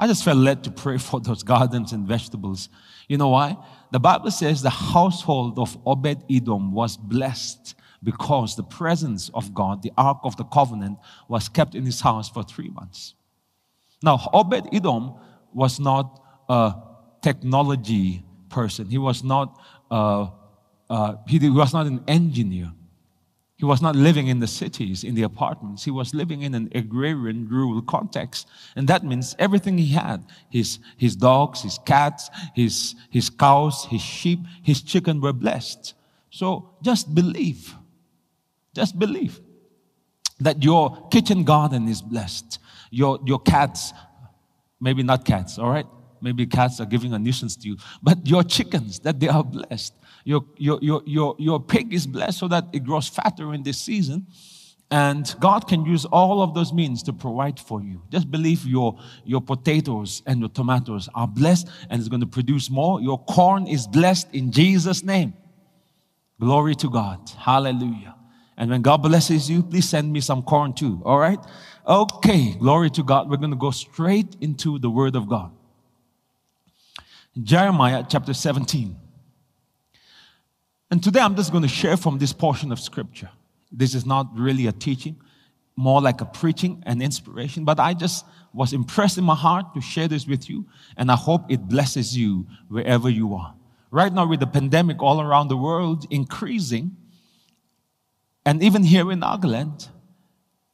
I just felt led to pray for those gardens and vegetables. You know why? The Bible says the household of Obed Edom was blessed because the presence of God, the Ark of the Covenant, was kept in his house for three months. Now, Obed Edom was not a technology person, he was not, uh, uh, he was not an engineer. He was not living in the cities, in the apartments. He was living in an agrarian, rural context. And that means everything he had his, his dogs, his cats, his, his cows, his sheep, his chicken were blessed. So just believe. Just believe that your kitchen garden is blessed. Your, your cats, maybe not cats, all right? Maybe cats are giving a nuisance to you, but your chickens, that they are blessed. Your, your, your, your, your pig is blessed so that it grows fatter in this season. And God can use all of those means to provide for you. Just believe your, your potatoes and your tomatoes are blessed and it's going to produce more. Your corn is blessed in Jesus' name. Glory to God. Hallelujah. And when God blesses you, please send me some corn too. All right? Okay. Glory to God. We're going to go straight into the Word of God. Jeremiah chapter 17. And today I'm just going to share from this portion of scripture. This is not really a teaching, more like a preaching and inspiration, but I just was impressed in my heart to share this with you, and I hope it blesses you wherever you are. Right now, with the pandemic all around the world increasing, and even here in Nagaland,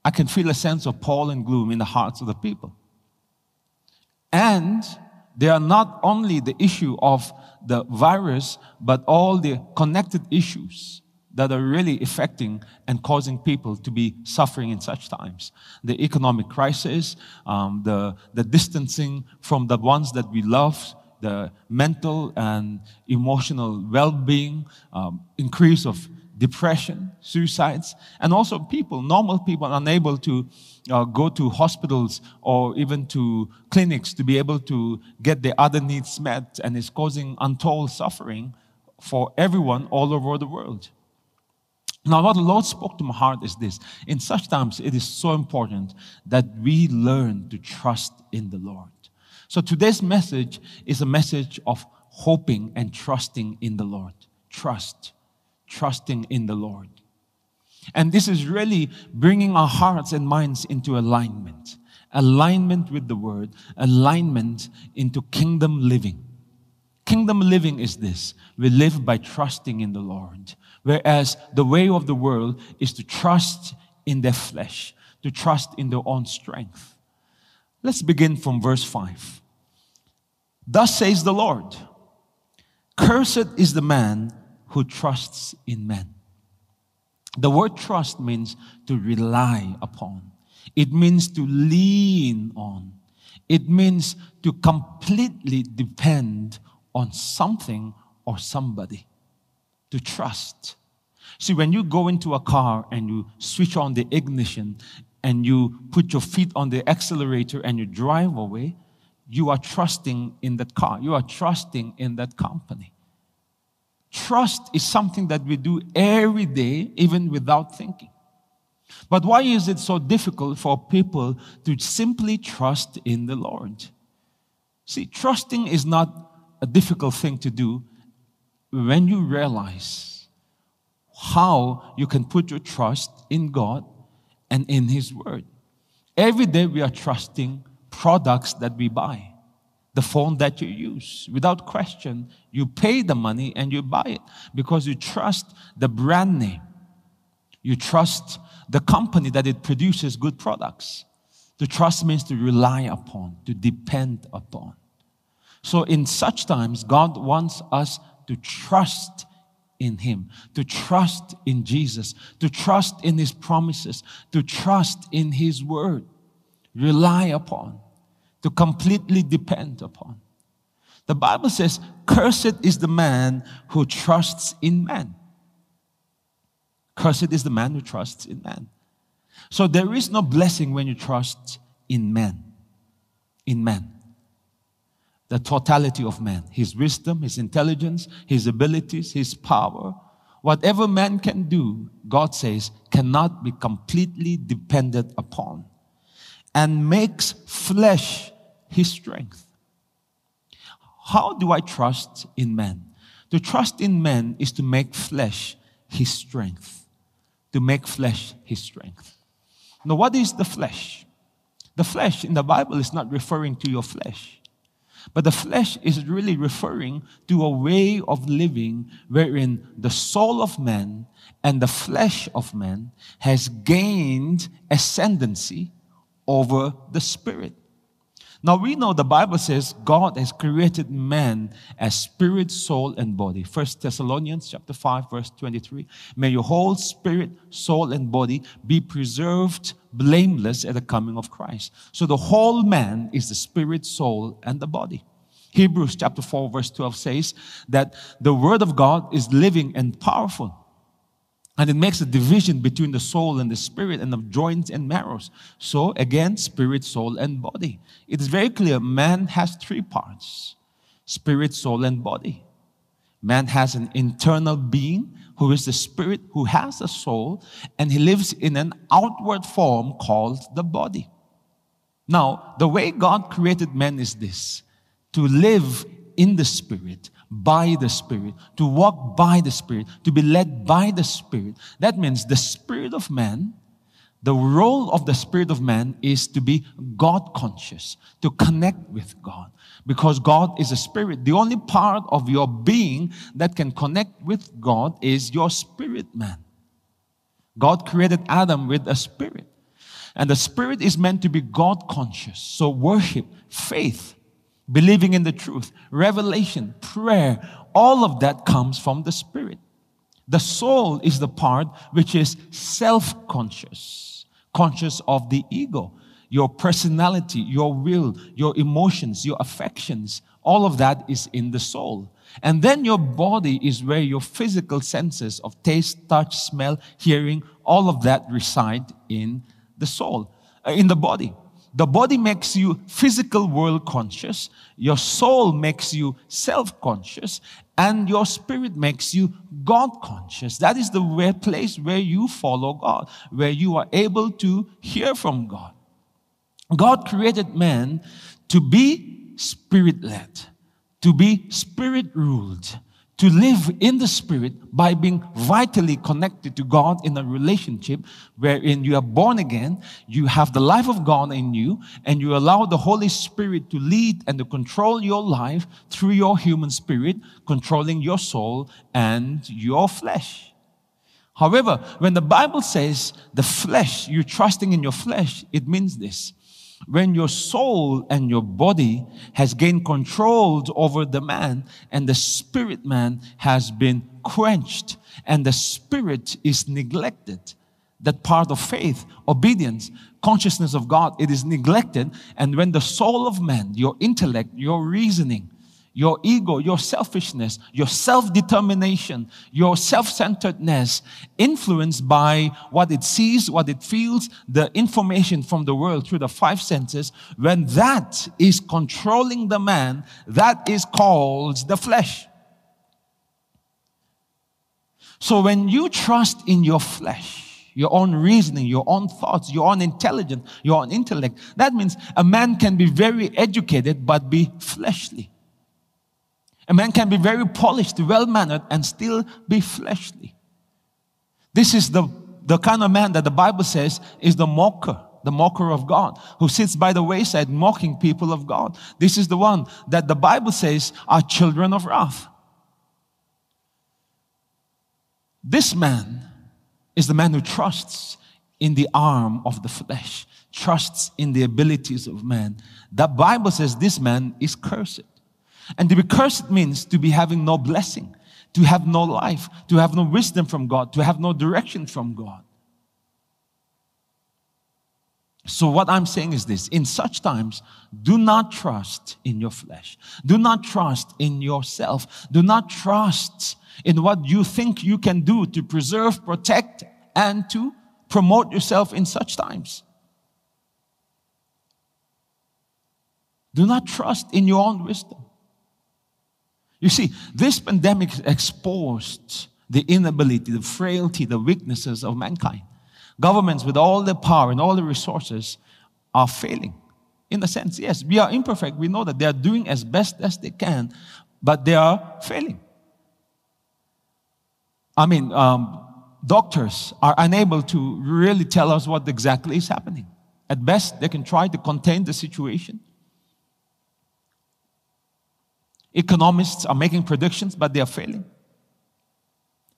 I can feel a sense of pall and gloom in the hearts of the people. And they are not only the issue of the virus, but all the connected issues that are really affecting and causing people to be suffering in such times. The economic crisis, um, the, the distancing from the ones that we love, the mental and emotional well being, um, increase of depression, suicides, and also people, normal people, unable to uh, go to hospitals or even to clinics to be able to get their other needs met, and it's causing untold suffering for everyone all over the world. Now, what the Lord spoke to my heart is this in such times, it is so important that we learn to trust in the Lord. So, today's message is a message of hoping and trusting in the Lord. Trust trusting in the Lord. And this is really bringing our hearts and minds into alignment alignment with the Word, alignment into kingdom living. Kingdom living is this we live by trusting in the Lord, whereas the way of the world is to trust in their flesh, to trust in their own strength. Let's begin from verse 5. Thus says the Lord Cursed is the man who trusts in men. The word trust means to rely upon. It means to lean on. It means to completely depend on something or somebody. To trust. See, when you go into a car and you switch on the ignition and you put your feet on the accelerator and you drive away, you are trusting in that car. You are trusting in that company. Trust is something that we do every day, even without thinking. But why is it so difficult for people to simply trust in the Lord? See, trusting is not a difficult thing to do when you realize how you can put your trust in God and in His Word. Every day we are trusting products that we buy the phone that you use. Without question, you pay the money and you buy it because you trust the brand name. You trust the company that it produces good products. To trust means to rely upon, to depend upon. So, in such times, God wants us to trust in Him, to trust in Jesus, to trust in His promises, to trust in His word, rely upon to completely depend upon. The Bible says, Cursed is the man who trusts in man. Cursed is the man who trusts in man. So there is no blessing when you trust in man. In man. The totality of man, his wisdom, his intelligence, his abilities, his power. Whatever man can do, God says, cannot be completely depended upon and makes flesh his strength. How do I trust in men? To trust in men is to make flesh his strength. To make flesh his strength. Now, what is the flesh? The flesh in the Bible is not referring to your flesh, but the flesh is really referring to a way of living wherein the soul of man and the flesh of man has gained ascendancy over the spirit. Now we know the Bible says God has created man as spirit, soul, and body. First Thessalonians chapter 5, verse 23. May your whole spirit, soul, and body be preserved blameless at the coming of Christ. So the whole man is the spirit, soul, and the body. Hebrews chapter 4, verse 12 says that the word of God is living and powerful and it makes a division between the soul and the spirit and of joints and marrows. So again, spirit, soul, and body. It is very clear man has three parts spirit, soul, and body. Man has an internal being who is the spirit, who has a soul, and he lives in an outward form called the body. Now, the way God created man is this to live in the spirit by the Spirit, to walk by the Spirit, to be led by the Spirit. That means the Spirit of man, the role of the Spirit of man is to be God conscious, to connect with God. Because God is a spirit. The only part of your being that can connect with God is your spirit man. God created Adam with a spirit. And the spirit is meant to be God conscious. So worship, faith, believing in the truth, revelation, prayer, all of that comes from the Spirit. The soul is the part which is self conscious, conscious of the ego, your personality, your will, your emotions, your affections. All of that is in the soul. And then your body is where your physical senses of taste, touch, smell, hearing, all of that reside in the soul, uh, in the body. The body makes you physical world conscious, your soul makes you self conscious, and your spirit makes you God conscious. That is the place where you follow God, where you are able to hear from God. God created man to be spirit led, to be spirit ruled, to live in the Spirit by being vitally connected to God in a relationship wherein you are born again, you have the life of God in you, and you allow the Holy Spirit to lead and to control your life through your human spirit, controlling your soul and your flesh. However, when the Bible says the flesh, you're trusting in your flesh, it means this when your soul and your body has gained control over the man and the spirit man has been quenched and the spirit is neglected that part of faith obedience consciousness of god it is neglected. And when the soul of man your intellect your reasoning your ego, your selfishness, your self determination, your self centeredness, influenced by what it sees, what it feels, the information from the world through the five senses, when that is controlling the man, that is called the flesh. So when you trust in your flesh, your own reasoning, your own thoughts, your own intelligence, your own intellect. That means a man can be very educated but be fleshly. A man can be very polished, well mannered, and still be fleshly. This is the, the kind of man that the Bible says is the mocker, the mocker of God, who sits by the wayside mocking people of God. This is the one that the Bible says are children of wrath. This man is the man who trusts in the arm of the flesh, trusts in the abilities of man. The Bible says this man is cursed. And to be cursed means to be having no blessing, to have no life, to have no wisdom from God, to have no direction from God. So, what I'm saying is this in such times, do not trust in your flesh. Do not trust in yourself. Do not trust in what you think you can do to preserve, protect, and to promote yourself in such times. Do not trust in your own wisdom. You see, this pandemic exposed the inability, the frailty, the weaknesses of mankind. Governments with all the power and all the resources are failing. In a sense, yes, we are imperfect. We know that they are doing as best as they can, but they are failing. I mean, um, doctors are unable to really tell us what exactly is happening. At best, they can try to contain the situation. Economists are making predictions, but they are failing.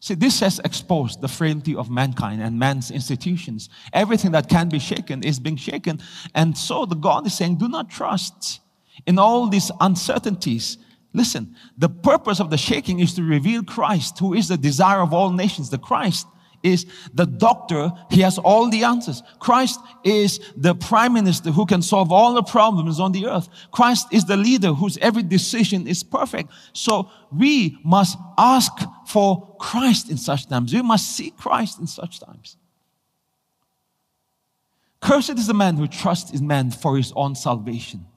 See, this has exposed the frailty of mankind and man's institutions. Everything that can be shaken is being shaken. And so the God is saying, do not trust in all these uncertainties. Listen, the purpose of the shaking is to reveal Christ, who is the desire of all nations, the Christ is the doctor. He has all the answers. Christ is the prime minister who can solve all the problems on the earth. Christ is the leader whose every decision is perfect. So we must ask for Christ in such times. We must see Christ in such times. Cursed is the man who trusts in man for his own salvation.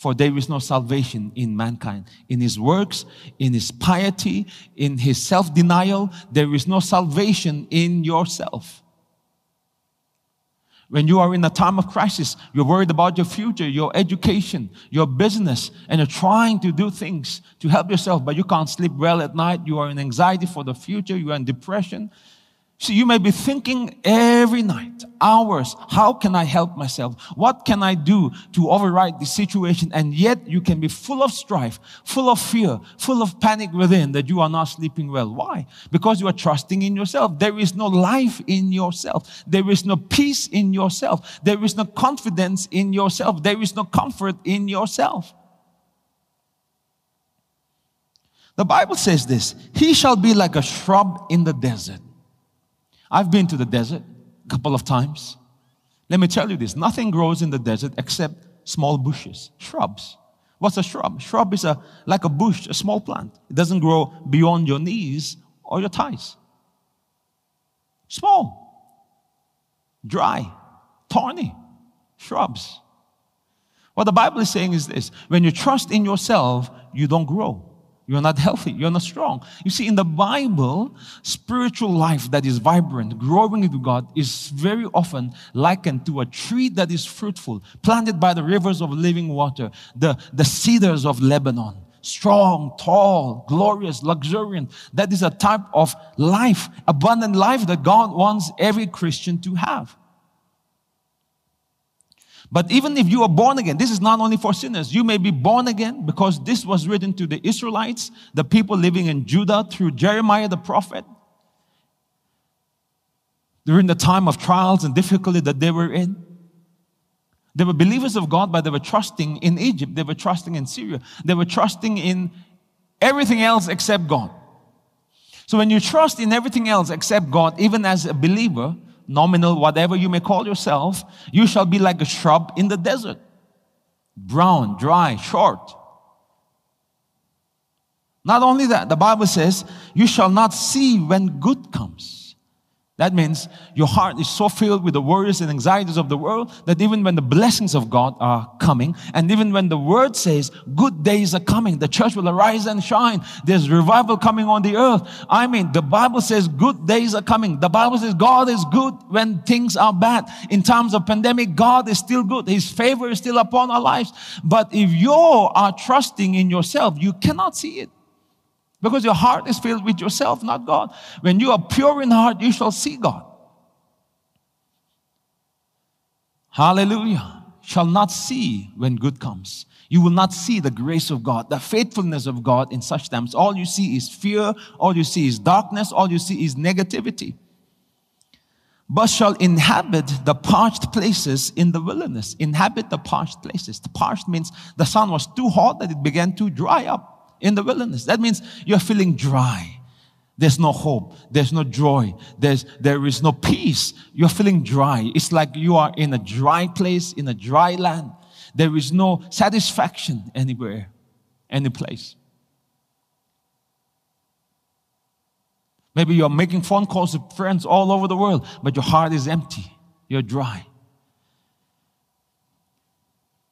For there is no salvation in mankind. In his works, in his piety, in his self denial, there is no salvation in yourself. When you are in a time of crisis, you're worried about your future, your education, your business, and you're trying to do things to help yourself, but you can't sleep well at night. You are in anxiety for the future, you are in depression, so you may be thinking every night, hours, how can I help myself? What can I do to override the situation? And yet you can be full of strife, full of fear, full of panic within that you are not sleeping well. Why? Because you are trusting in yourself. There is no life in yourself. There is no peace in yourself. There is no confidence in yourself. There is no comfort in yourself. The Bible says this, he shall be like a shrub in the desert I've been to the desert a couple of times. Let me tell you this nothing grows in the desert except small bushes, shrubs. What's a shrub? Shrub is a, like a bush, a small plant. It doesn't grow beyond your knees or your thighs. Small, dry, thorny shrubs. What the Bible is saying is this when you trust in yourself, you don't grow. You're not healthy. You're not strong. You see, in the Bible, spiritual life that is vibrant, growing with God, is very often likened to a tree that is fruitful, planted by the rivers of living water, the, the cedars of Lebanon. Strong, tall, glorious, luxuriant. That is a type of life, abundant life that God wants every Christian to have. But even if you are born again, this is not only for sinners. You may be born again because this was written to the Israelites, the people living in Judah through Jeremiah the prophet. During the time of trials and difficulty that they were in. They were believers of God, but they were trusting in Egypt. They were trusting in Syria. They were trusting in everything else except God. So when you trust in everything else except God, even as a believer, nominal, whatever you may call yourself, you shall be like a shrub in the desert. Brown, dry, short. Not only that, the Bible says, you shall not see when good comes. That means your heart is so filled with the worries and anxieties of the world that even when the blessings of God are coming, and even when the word says good days are coming, the church will arise and shine, there's revival coming on the earth. I mean, the Bible says good days are coming. The Bible says God is good when things are bad. In times of pandemic, God is still good. His favor is still upon our lives. But if you are trusting in yourself, you cannot see it. Because your heart is filled with yourself, not God. When you are pure in heart, you shall see God. Hallelujah. Shall not see when good comes. You will not see the grace of God, the faithfulness of God in such times. All you see is fear, all you see is darkness, all you see is negativity. But shall inhabit the parched places in the wilderness. Inhabit the parched places. The parched means the sun was too hot that it began to dry up in the wilderness. That means you're feeling dry. There's no hope. There's no joy. There's, there is no peace. You're feeling dry. It's like you are in a dry place, in a dry land. There is no satisfaction anywhere, any place. Maybe you're making phone calls to friends all over the world, but your heart is empty. You're dry.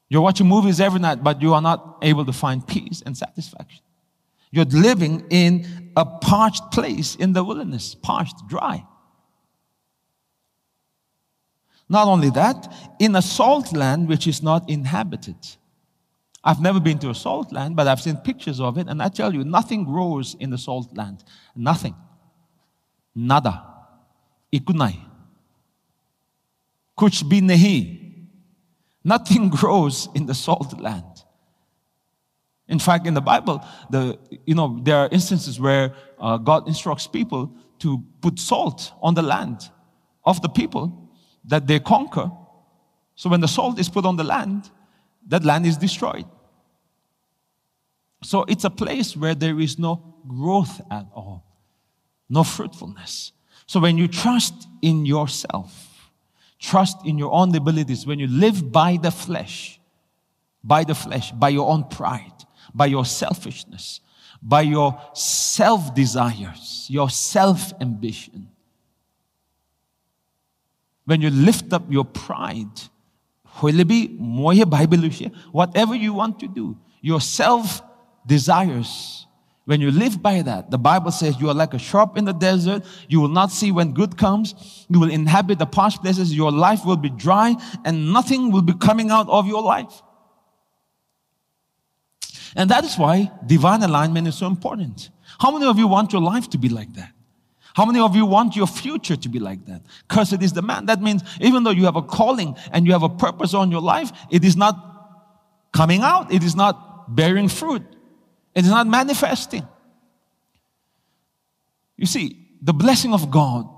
You're watching movies every night, but you are not able to find peace and satisfaction. You're living in a parched place in the wilderness, parched, dry. Not only that, in a salt land which is not inhabited. I've never been to a salt land, but I've seen pictures of it, and I tell you, nothing grows in the salt land. Nothing. Nada. Ikunai. Kuch bhi nahi. Nothing grows in the salt land. In fact, in the Bible, the, you know, there are instances where uh, God instructs people to put salt on the land of the people that they conquer. So when the salt is put on the land, that land is destroyed. So it's a place where there is no growth at all, no fruitfulness. So when you trust in yourself, trust in your own abilities, when you live by the flesh, by the flesh, by your own pride, by your selfishness, by your self desires, your self ambition. When you lift up your pride, whatever you want to do, your self desires, when you live by that, the Bible says you are like a shrub in the desert. You will not see when good comes. You will inhabit the parched places. Your life will be dry and nothing will be coming out of your life. And that is why divine alignment is so important. How many of you want your life to be like that? How many of you want your future to be like that? Cursed is the man. That means even though you have a calling and you have a purpose on your life, it is not coming out. It is not bearing fruit. It is not manifesting. You see, the blessing of God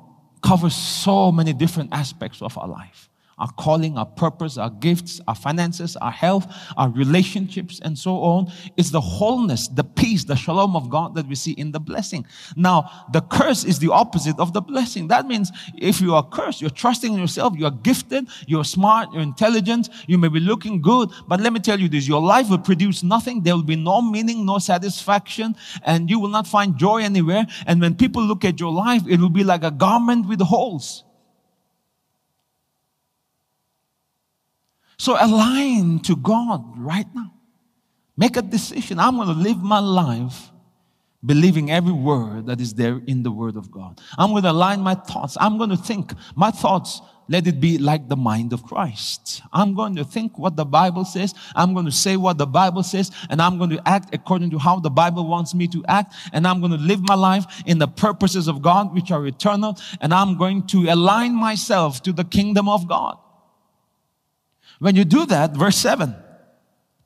covers so many different aspects of our life our calling, our purpose, our gifts, our finances, our health, our relationships, and so on. It's the wholeness, the peace, the shalom of God that we see in the blessing. Now, the curse is the opposite of the blessing. That means if you are cursed, you're trusting in yourself, you are gifted, you're smart, you're intelligent, you may be looking good, but let me tell you this your life will produce nothing. There will be no meaning, no satisfaction, and you will not find joy anywhere. And when people look at your life, it will be like a garment with holes. So align to God right now. Make a decision. I'm going to live my life believing every word that is there in the Word of God. I'm going to align my thoughts. I'm going to think my thoughts. Let it be like the mind of Christ. I'm going to think what the Bible says. I'm going to say what the Bible says. And I'm going to act according to how the Bible wants me to act. And I'm going to live my life in the purposes of God, which are eternal. And I'm going to align myself to the kingdom of God. When you do that, verse 7,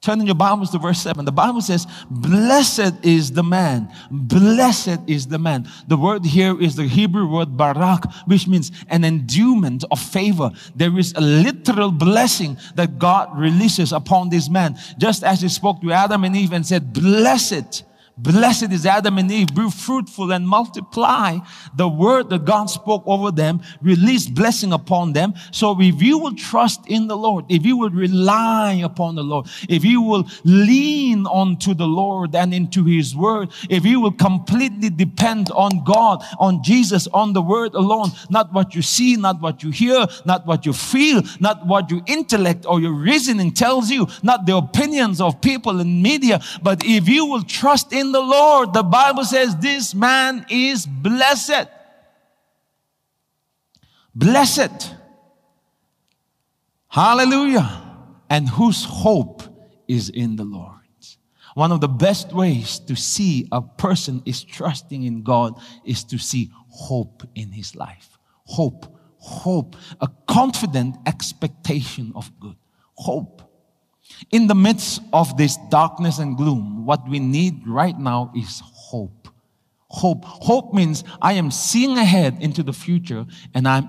turn in your Bibles to verse 7. The Bible says, Blessed is the man. Blessed is the man. The word here is the Hebrew word barak, which means an endowment of favor. There is a literal blessing that God releases upon this man. Just as he spoke to Adam and Eve and said, Blessed Blessed is Adam and Eve, be fruitful and multiply. The word that God spoke over them released blessing upon them. So if you will trust in the Lord, if you will rely upon the Lord, if you will lean onto the Lord and into His word, if you will completely depend on God, on Jesus, on the word alone, not what you see, not what you hear, not what you feel, not what your intellect or your reasoning tells you, not the opinions of people in media, but if you will trust in in the Lord. The Bible says this man is blessed. Blessed. Hallelujah. And whose hope is in the Lord. One of the best ways to see a person is trusting in God is to see hope in his life. Hope, hope, a confident expectation of good. Hope. In the midst of this darkness and gloom, what we need right now is hope. Hope. Hope means I am seeing ahead into the future and I'm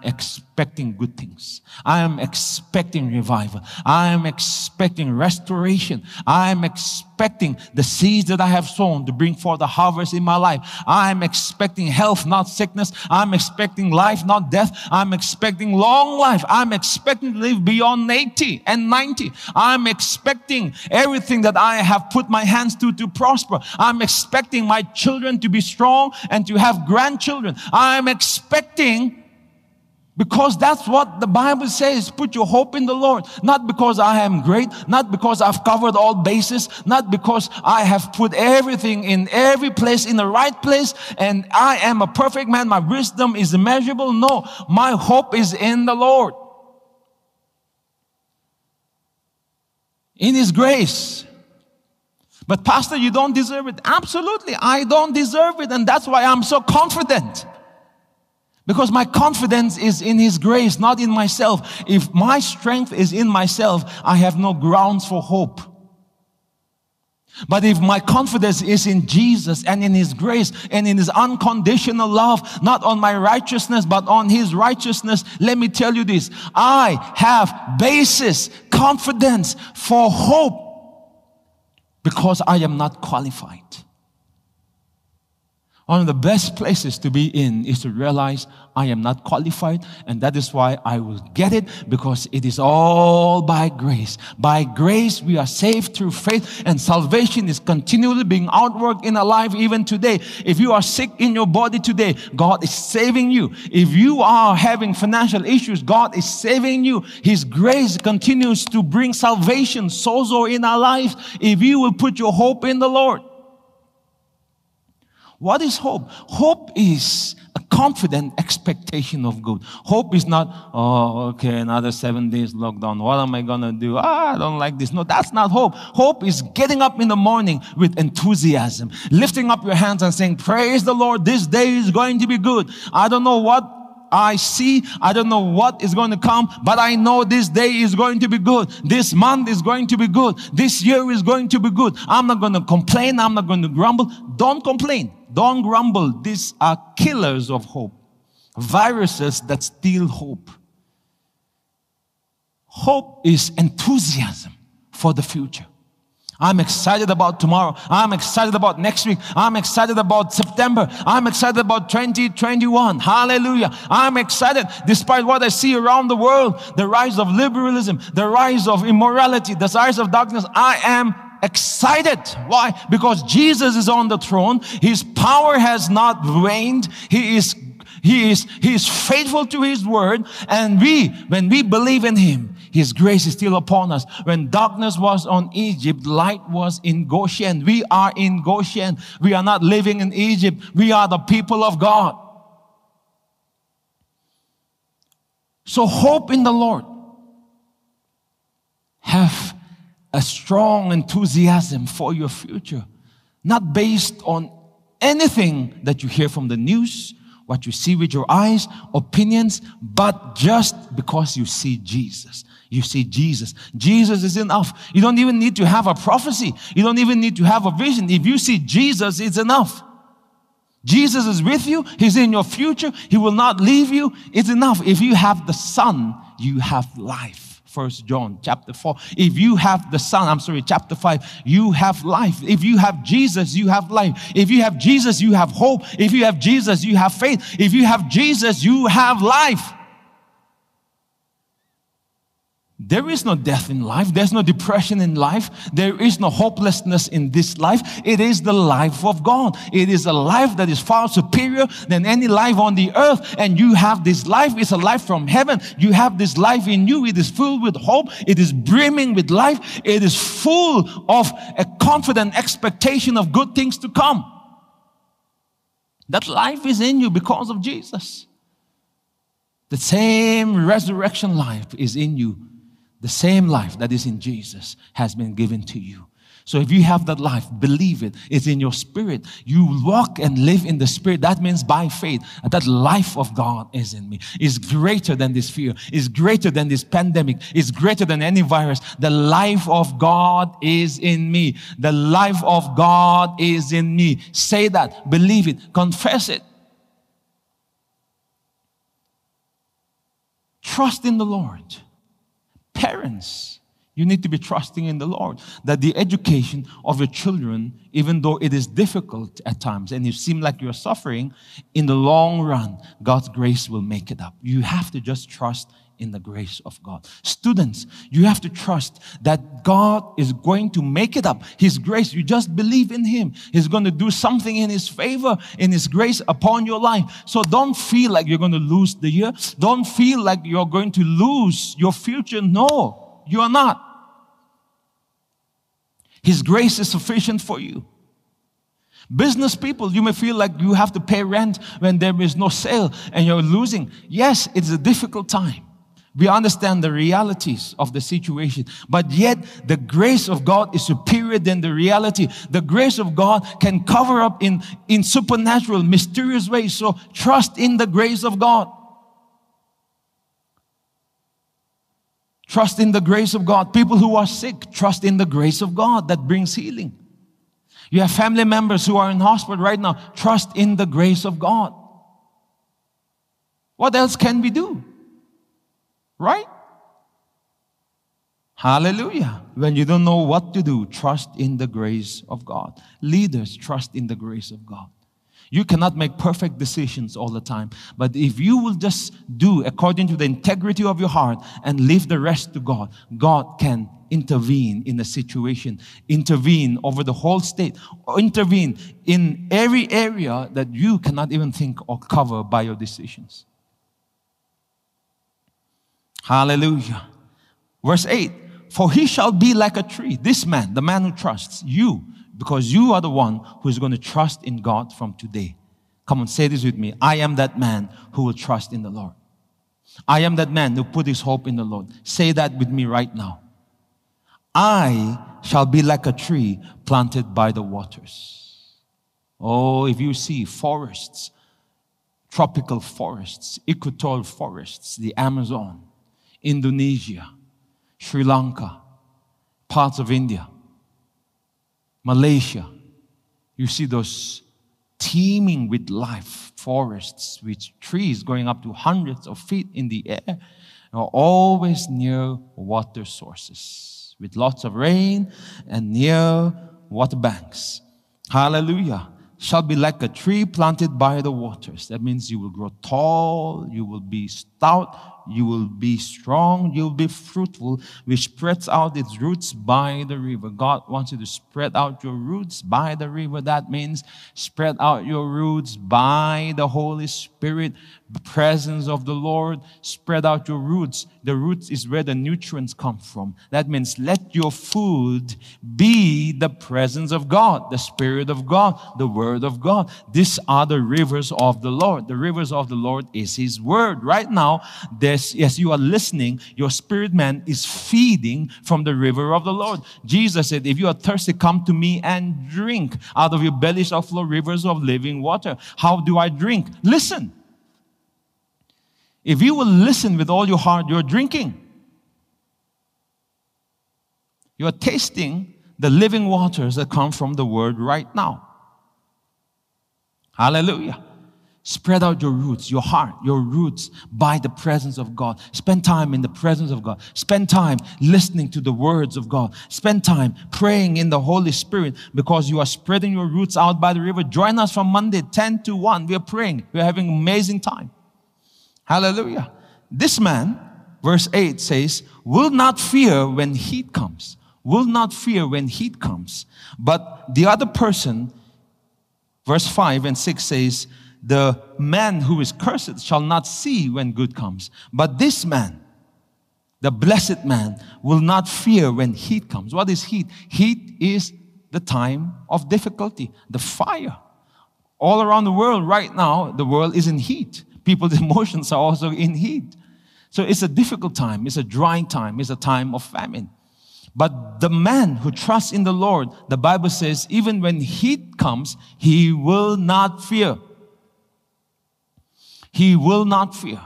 expecting good things. I am expecting revival. I am expecting restoration. I am expecting the seeds that I have sown to bring forth the harvest in my life. I am expecting health, not sickness. I'm expecting life, not death. I'm expecting long life. I'm expecting to live beyond 80 and 90. I'm expecting everything that I have put my hands to to prosper. I'm expecting my children to be strong and to have grandchildren. I'm expecting because that's what the Bible says. Put your hope in the Lord. Not because I am great, not because I've covered all bases, not because I have put everything in every place in the right place and I am a perfect man. My wisdom is immeasurable. No, my hope is in the Lord. In His grace. But pastor, you don't deserve it. Absolutely. I don't deserve it. And that's why I'm so confident. Because my confidence is in His grace, not in myself. If my strength is in myself, I have no grounds for hope. But if my confidence is in Jesus and in His grace and in His unconditional love, not on my righteousness, but on His righteousness, let me tell you this. I have basis, confidence for hope because I am not qualified. One of the best places to be in is to realize I am not qualified, and that is why I will get it because it is all by grace. By grace, we are saved through faith, and salvation is continually being outworked in our life even today. If you are sick in your body today, God is saving you. If you are having financial issues, God is saving you. His grace continues to bring salvation, sozo in our lives if you will put your hope in the Lord. What is hope? Hope is a confident expectation of good. Hope is not, oh, okay, another seven days lockdown. What am I going to do? Ah, I don't like this. No, that's not hope. Hope is getting up in the morning with enthusiasm, lifting up your hands and saying, praise the Lord. This day is going to be good. I don't know what I see. I don't know what is going to come, but I know this day is going to be good. This month is going to be good. This year is going to be good. I'm not going to complain. I'm not going to grumble. Don't complain. Don't grumble. These are killers of hope. Viruses that steal hope. Hope is enthusiasm for the future. I'm excited about tomorrow. I'm excited about next week. I'm excited about September. I'm excited about 2021. Hallelujah. I'm excited despite what I see around the world, the rise of liberalism, the rise of immorality, the rise of darkness. I am excited. Why? Because Jesus is on the throne. His power has not waned. He is, he is, he is faithful to his word. And we, when we believe in him, his grace is still upon us. When darkness was on Egypt, light was in Goshen. We are in Goshen. We are not living in Egypt. We are the people of God. So hope in the Lord. Have a strong enthusiasm for your future, not based on anything that you hear from the news, what you see with your eyes, opinions, but just because you see Jesus. You see Jesus. Jesus is enough. You don't even need to have a prophecy. You don't even need to have a vision. If you see Jesus, it's enough. Jesus is with you. He's in your future. He will not leave you. It's enough. If you have the Son, you have life. First John chapter 4. If you have the Son, I'm sorry, chapter 5, you have life. If you have Jesus, you have life. If you have Jesus, you have hope. If you have Jesus, you have faith. If you have Jesus, you have life. There is no death in life. There's no depression in life. There is no hopelessness in this life. It is the life of God. It is a life that is far superior than any life on the earth. And you have this life. It's a life from heaven. You have this life in you. It is filled with hope. It is brimming with life. It is full of a confident expectation of good things to come. That life is in you because of Jesus. The same resurrection life is in you the same life that is in Jesus has been given to you. So if you have that life, believe it. It's in your spirit. You walk and live in the spirit. That means by faith. That life of God is in me. Is greater than this fear. Is greater than this pandemic. Is greater than any virus. The life of God is in me. The life of God is in me. Say that. Believe it. Confess it. Trust in the Lord. Parents, you need to be trusting in the Lord that the education of your children, even though it is difficult at times and you seem like you're suffering, in the long run, God's grace will make it up. You have to just trust in the grace of God. Students, you have to trust that God is going to make it up. His grace, you just believe in Him. He's going to do something in His favor, in His grace upon your life. So don't feel like you're going to lose the year. Don't feel like you're going to lose your future. No, you are not. His grace is sufficient for you. Business people, you may feel like you have to pay rent when there is no sale and you're losing. Yes, it's a difficult time. We understand the realities of the situation, but yet the grace of God is superior than the reality. The grace of God can cover up in, in supernatural, mysterious ways. So trust in the grace of God. Trust in the grace of God. People who are sick, trust in the grace of God that brings healing. You have family members who are in hospital right now, trust in the grace of God. What else can we do? Right? Hallelujah. When you don't know what to do, trust in the grace of God. Leaders, trust in the grace of God. You cannot make perfect decisions all the time. But if you will just do according to the integrity of your heart and leave the rest to God, God can intervene in a situation, intervene over the whole state, intervene in every area that you cannot even think or cover by your decisions. Hallelujah. Verse 8 For he shall be like a tree. This man, the man who trusts you, because you are the one who is going to trust in God from today. Come on, say this with me. I am that man who will trust in the Lord. I am that man who put his hope in the Lord. Say that with me right now. I shall be like a tree planted by the waters. Oh, if you see forests, tropical forests, equatorial forests, the Amazon, Indonesia, Sri Lanka, parts of India, Malaysia. You see those teeming with life forests with trees going up to hundreds of feet in the air are always near water sources with lots of rain and near water banks. Hallelujah. Shall be like a tree planted by the waters. That means you will grow tall, you will be stout, you will be strong, you'll be fruitful, which spreads out its roots by the river. God wants you to spread out your roots by the river. That means spread out your roots by the Holy Spirit, the presence of the Lord. Spread out your roots. The roots is where the nutrients come from. That means let your food be the presence of God, the Spirit of God, the Word of God. These are the rivers of the Lord. The rivers of the Lord is His Word. Right now, there's, as you are listening, your spirit man is feeding from the river of the Lord. Jesus said, If you are thirsty, come to me and drink. Out of your belly shall flow rivers of living water. How do I drink? Listen. If you will listen with all your heart, you're drinking. You are tasting the living waters that come from the word right now. Hallelujah. Spread out your roots, your heart, your roots by the presence of God. Spend time in the presence of God. Spend time listening to the words of God. Spend time praying in the Holy Spirit because you are spreading your roots out by the river. Join us from Monday 10 to 1. We are praying. We are having amazing time. Hallelujah. This man, verse 8 says, will not fear when heat comes. Will not fear when heat comes. But the other person, verse 5 and 6 says, the man who is cursed shall not see when good comes. But this man, the blessed man, will not fear when heat comes. What is heat? Heat is the time of difficulty, the fire. All around the world right now, the world is in heat people's emotions are also in heat. So it's a difficult time, it's a drying time, it's a time of famine. But the man who trusts in the Lord, the Bible says, even when heat comes, he will not fear. He will not fear.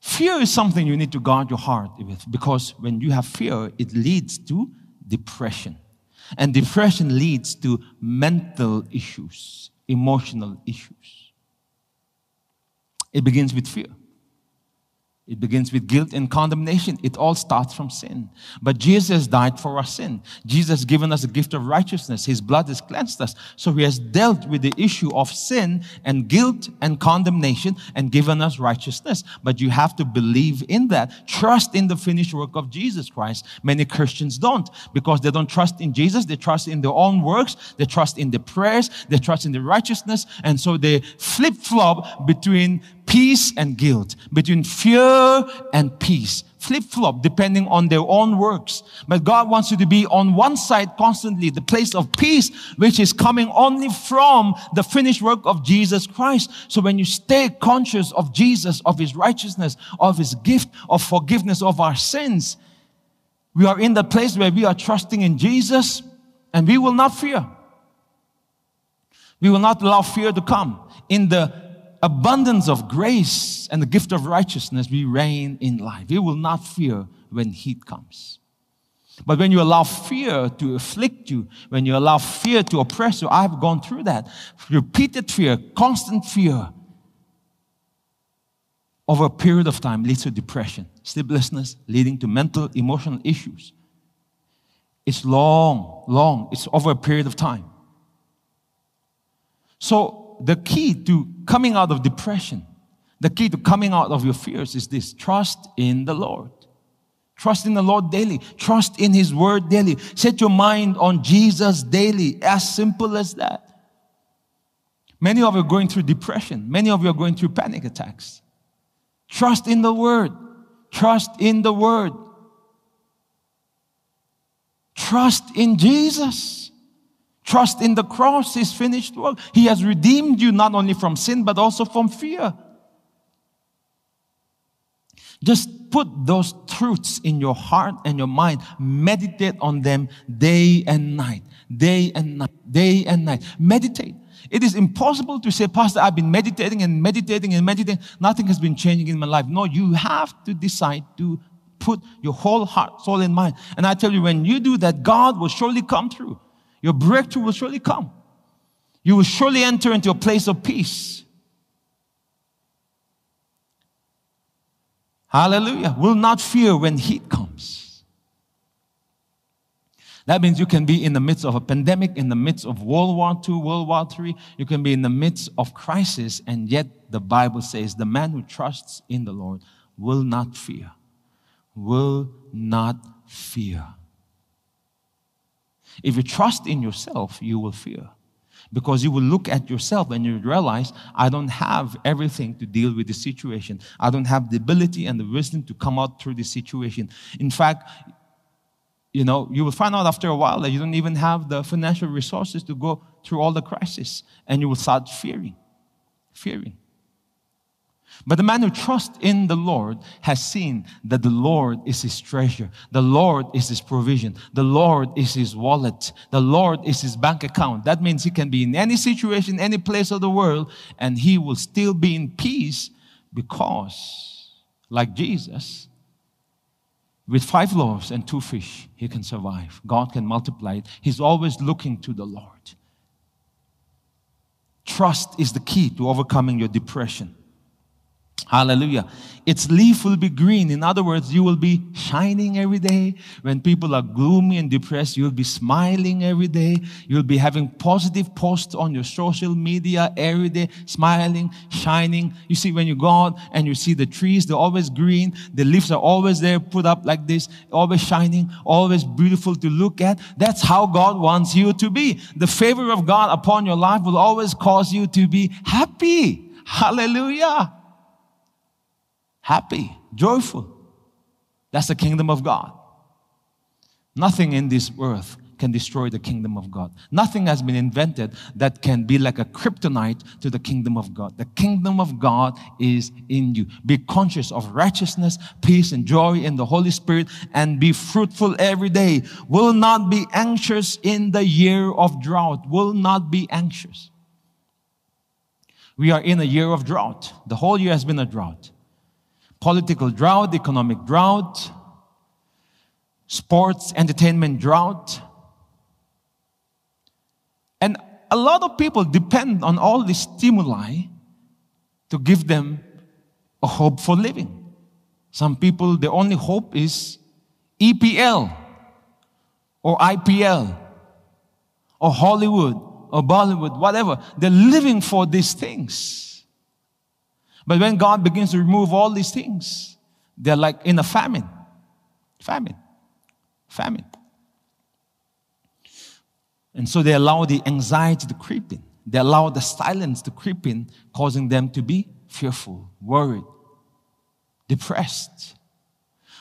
Fear is something you need to guard your heart with because when you have fear, it leads to depression. And depression leads to mental issues, emotional issues. It begins with fear. It begins with guilt and condemnation. It all starts from sin. But Jesus died for our sin. Jesus has given us a gift of righteousness. His blood has cleansed us. So he has dealt with the issue of sin and guilt and condemnation and given us righteousness. But you have to believe in that. Trust in the finished work of Jesus Christ. Many Christians don't because they don't trust in Jesus. They trust in their own works. They trust in the prayers. They trust in the righteousness. And so they flip flop between peace and guilt, between fear and peace. Flip flop depending on their own works. But God wants you to be on one side constantly, the place of peace, which is coming only from the finished work of Jesus Christ. So when you stay conscious of Jesus, of His righteousness, of His gift of forgiveness of our sins, we are in the place where we are trusting in Jesus and we will not fear. We will not allow fear to come. In the abundance of grace and the gift of righteousness, we reign in life. We will not fear when heat comes. But when you allow fear to afflict you, when you allow fear to oppress you, I've gone through that. Repeated fear, constant fear, over a period of time leads to depression, sleeplessness, leading to mental, emotional issues. It's long, long. It's over a period of time. So the key to coming out of depression, the key to coming out of your fears is this trust in the Lord. Trust in the Lord daily. Trust in His Word daily. Set your mind on Jesus daily. As simple as that. Many of you are going through depression. Many of you are going through panic attacks. Trust in the Word. Trust in the Word. Trust in Jesus. Trust in the cross, His finished work. He has redeemed you not only from sin, but also from fear. Just put those truths in your heart and your mind. Meditate on them day and night. Day and night. Day and night. Meditate. It is impossible to say, Pastor, I've been meditating and meditating and meditating. Nothing has been changing in my life. No, you have to decide to put your whole heart, soul, and mind. And I tell you, when you do that, God will surely come through. Your breakthrough will surely come. You will surely enter into a place of peace. Hallelujah. Will not fear when heat comes. That means you can be in the midst of a pandemic, in the midst of World War II, World War III. You can be in the midst of crisis, and yet the Bible says the man who trusts in the Lord will not fear. Will not fear. If you trust in yourself, you will fear. Because you will look at yourself and you realize, I don't have everything to deal with the situation. I don't have the ability and the wisdom to come out through the situation. In fact, you know, you will find out after a while that you don't even have the financial resources to go through all the crisis. And you will start fearing, fearing. But the man who trusts in the Lord has seen that the Lord is his treasure. The Lord is his provision. The Lord is his wallet. The Lord is his bank account. That means he can be in any situation, any place of the world, and he will still be in peace because, like Jesus, with five loaves and two fish, he can survive. God can multiply it. He's always looking to the Lord. Trust is the key to overcoming your depression. Hallelujah. Its leaf will be green. In other words, you will be shining every day. When people are gloomy and depressed, you'll be smiling every day. You'll be having positive posts on your social media every day, smiling, shining. You see, when you go out and you see the trees, they're always green. The leaves are always there, put up like this, always shining, always beautiful to look at. That's how God wants you to be. The favor of God upon your life will always cause you to be happy. Hallelujah happy, joyful. That's the kingdom of God. Nothing in this earth can destroy the kingdom of God. Nothing has been invented that can be like a kryptonite to the kingdom of God. The kingdom of God is in you. Be conscious of righteousness, peace, and joy in the Holy Spirit and be fruitful every day. Will not be anxious in the year of drought. Will not be anxious. We are in a year of drought. The whole year has been a drought political drought, economic drought, sports, entertainment drought. And a lot of people depend on all these stimuli to give them a hope for living. Some people, their only hope is EPL or IPL or Hollywood or Bollywood, whatever. They're living for these things. But when God begins to remove all these things, they're like in a famine. Famine. Famine. And so they allow the anxiety to creep in. They allow the silence to creep in, causing them to be fearful, worried, depressed.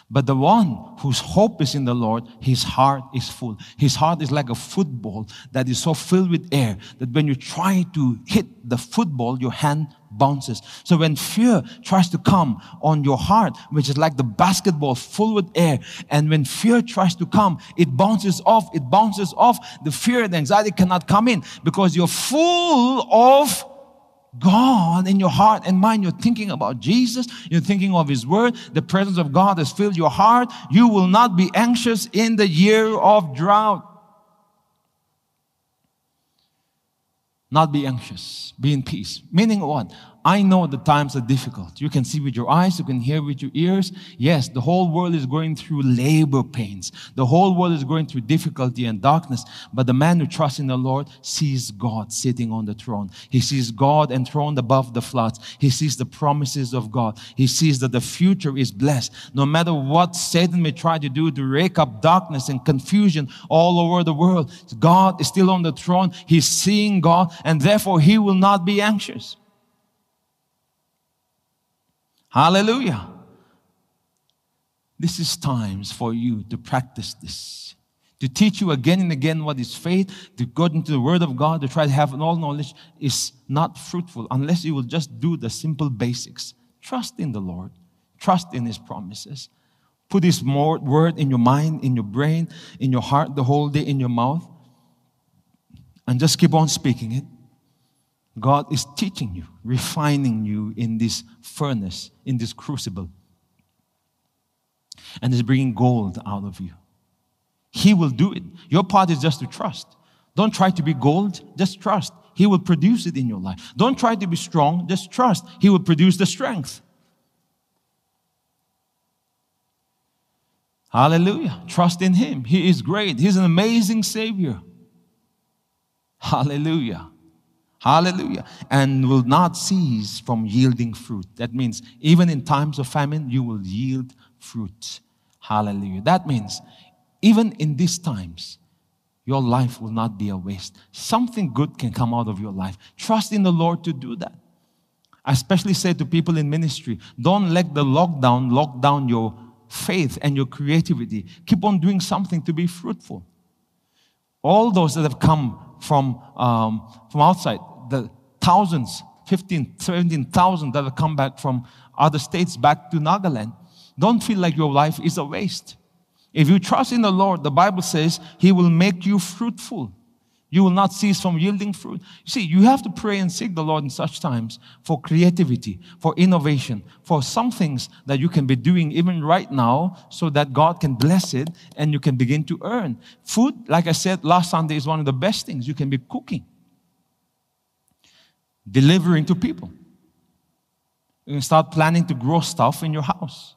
But the one whose hope is in the Lord, his heart is full. His heart is like a football that is so filled with air that when you try to hit the football, your hand bounces. So when fear tries to come on your heart, which is like the basketball full with air, and when fear tries to come, it bounces off, it bounces off. The fear and anxiety cannot come in because you're full of God in your heart and mind. You're thinking about Jesus. You're thinking of His Word. The presence of God has filled your heart. You will not be anxious in the year of drought. Not be anxious. Be in peace. Meaning what? I know the times are difficult. You can see with your eyes, you can hear with your ears. Yes, the whole world is going through labor pains. The whole world is going through difficulty and darkness. But the man who trusts in the Lord sees God sitting on the throne. He sees God enthroned above the floods. He sees the promises of God. He sees that the future is blessed. No matter what Satan may try to do to rake up darkness and confusion all over the world, God is still on the throne. He's seeing God and therefore he will not be anxious. Hallelujah. This is times for you to practice this. To teach you again and again what is faith, to go into the Word of God, to try to have all knowledge is not fruitful unless you will just do the simple basics. Trust in the Lord, trust in His promises. Put His word in your mind, in your brain, in your heart, the whole day in your mouth, and just keep on speaking it. God is teaching you, refining you in this furnace, in this crucible, and is bringing gold out of you. He will do it. Your part is just to trust. Don't try to be gold, just trust. He will produce it in your life. Don't try to be strong, just trust. He will produce the strength. Hallelujah. Trust in Him. He is great. He's an amazing Savior. Hallelujah. Hallelujah. And will not cease from yielding fruit. That means even in times of famine, you will yield fruit. Hallelujah. That means even in these times, your life will not be a waste. Something good can come out of your life. Trust in the Lord to do that. I especially say to people in ministry, don't let the lockdown lock down your faith and your creativity. Keep on doing something to be fruitful. All those that have come from, um, from outside, the thousands, 15, 17,000 that have come back from other states back to Nagaland, don't feel like your life is a waste. If you trust in the Lord, the Bible says He will make you fruitful. You will not cease from yielding fruit. You see, you have to pray and seek the Lord in such times for creativity, for innovation, for some things that you can be doing even right now so that God can bless it and you can begin to earn. Food, like I said last Sunday, is one of the best things you can be cooking delivering to people. You can start planning to grow stuff in your house.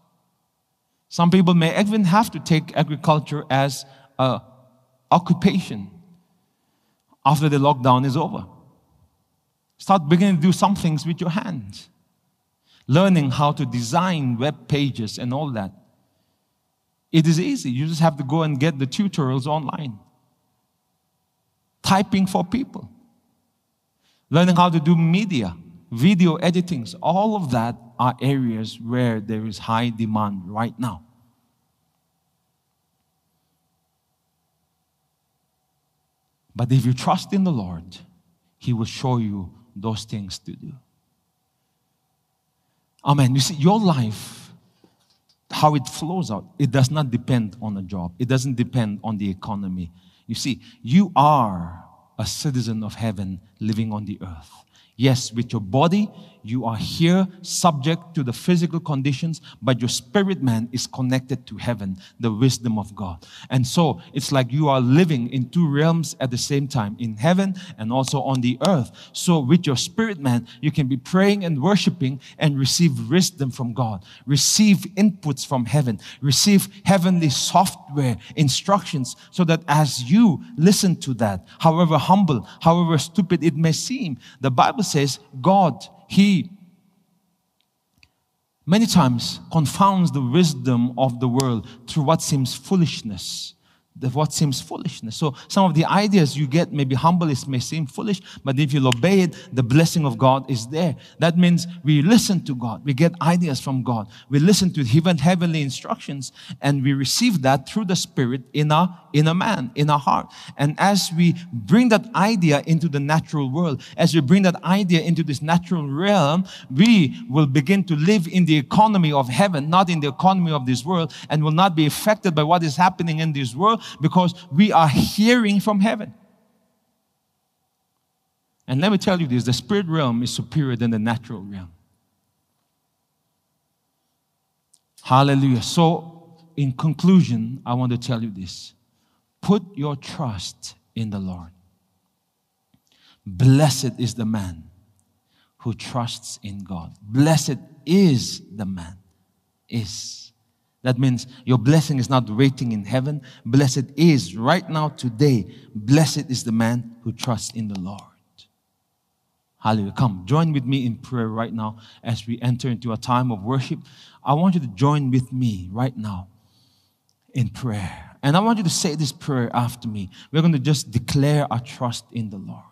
Some people may even have to take agriculture as a occupation after the lockdown is over. Start beginning to do some things with your hands. Learning how to design web pages and all that. It is easy. You just have to go and get the tutorials online. Typing for people learning how to do media, video editings, all of that are areas where there is high demand right now. But if you trust in the Lord, He will show you those things to do. Amen. You see, your life, how it flows out, it does not depend on a job, it doesn't depend on the economy. You see, you are a citizen of heaven living on the earth. Yes, with your body, you are here subject to the physical conditions, but your spirit man is connected to heaven, the wisdom of God. And so it's like you are living in two realms at the same time, in heaven and also on the earth. So with your spirit man, you can be praying and worshiping and receive wisdom from God, receive inputs from heaven, receive heavenly software instructions so that as you listen to that, however humble, however stupid it may seem, the Bible says God he many times confounds the wisdom of the world through what seems foolishness. What seems foolishness. So some of the ideas you get, maybe humbleness may seem foolish, but if you obey it, the blessing of God is there. That means we listen to God. We get ideas from God. We listen to heaven, heavenly instructions and we receive that through the Spirit in our, in a man, in our heart. And as we bring that idea into the natural world, as we bring that idea into this natural realm, we will begin to live in the economy of heaven, not in the economy of this world, and will not be affected by what is happening in this world because we are hearing from heaven. And let me tell you this the spirit realm is superior than the natural realm. Hallelujah. So, in conclusion, I want to tell you this put your trust in the Lord. Blessed is the man who trusts in God. Blessed is the man. Is. That means your blessing is not waiting in heaven. Blessed is right now, today. Blessed is the man who trusts in the Lord. Hallelujah. Come, join with me in prayer right now as we enter into a time of worship. I want you to join with me right now in prayer. And I want you to say this prayer after me. We're going to just declare our trust in the Lord.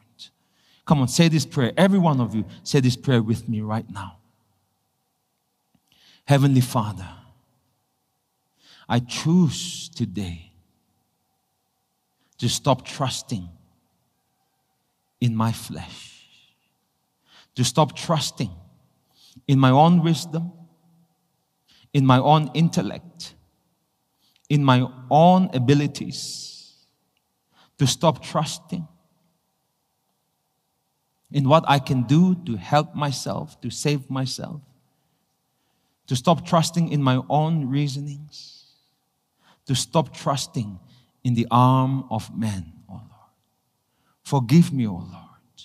Come on, say this prayer. Every one of you, say this prayer with me right now. Heavenly Father, I choose today to stop trusting in my flesh, to stop trusting in my own wisdom, in my own intellect, in my own abilities, to stop trusting in what I can do to help myself, to save myself, to stop trusting in my own reasonings to stop trusting in the arm of man, O Lord. Forgive me, O Lord,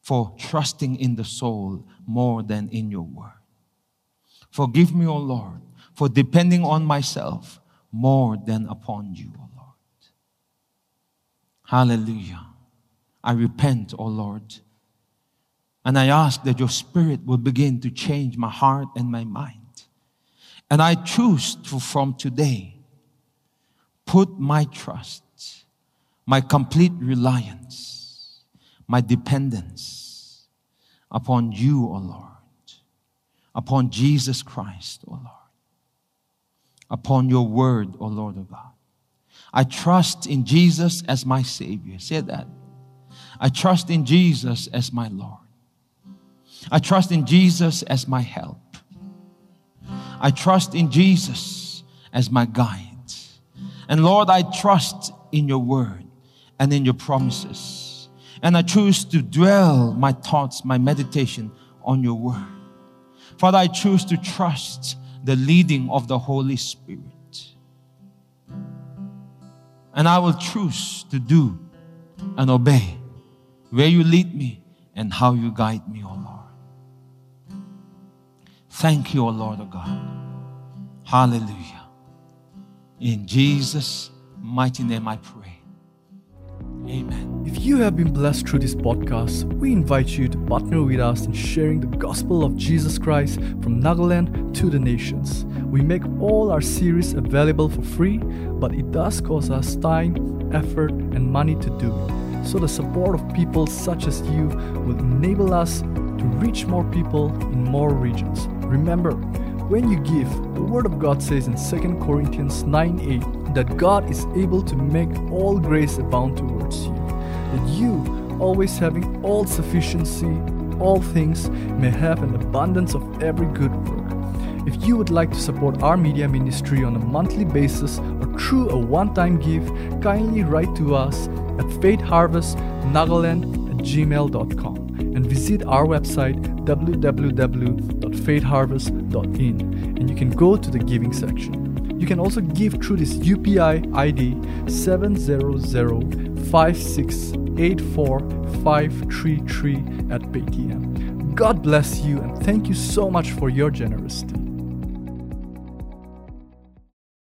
for trusting in the soul more than in your word. Forgive me, O Lord, for depending on myself more than upon you, O Lord. Hallelujah. I repent, O Lord. And I ask that your spirit will begin to change my heart and my mind. And I choose to, from today, put my trust, my complete reliance, my dependence upon you, O Lord, upon Jesus Christ, O Lord, upon your word, O Lord of God. I trust in Jesus as my Savior. Say that. I trust in Jesus as my Lord. I trust in Jesus as my help. I trust in Jesus as my guide. And Lord, I trust in your word and in your promises. And I choose to dwell my thoughts, my meditation on your word. Father, I choose to trust the leading of the Holy Spirit. And I will choose to do and obey where you lead me and how you guide me, O. Thank you, O Lord of God. Hallelujah. In Jesus' mighty name I pray. Amen. If you have been blessed through this podcast, we invite you to partner with us in sharing the gospel of Jesus Christ from Nagaland to the nations. We make all our series available for free, but it does cost us time, effort, and money to do it. So the support of people such as you will enable us to reach more people in more regions. Remember, when you give, the Word of God says in 2 Corinthians 9 8 that God is able to make all grace abound towards you, that you, always having all sufficiency, all things, may have an abundance of every good work. If you would like to support our media ministry on a monthly basis or through a one time gift, kindly write to us at faithharvestnagaland at gmail.com and visit our website www.faithharvest.in and you can go to the giving section. You can also give through this UPI ID 70056845533 at Paytm. God bless you and thank you so much for your generosity.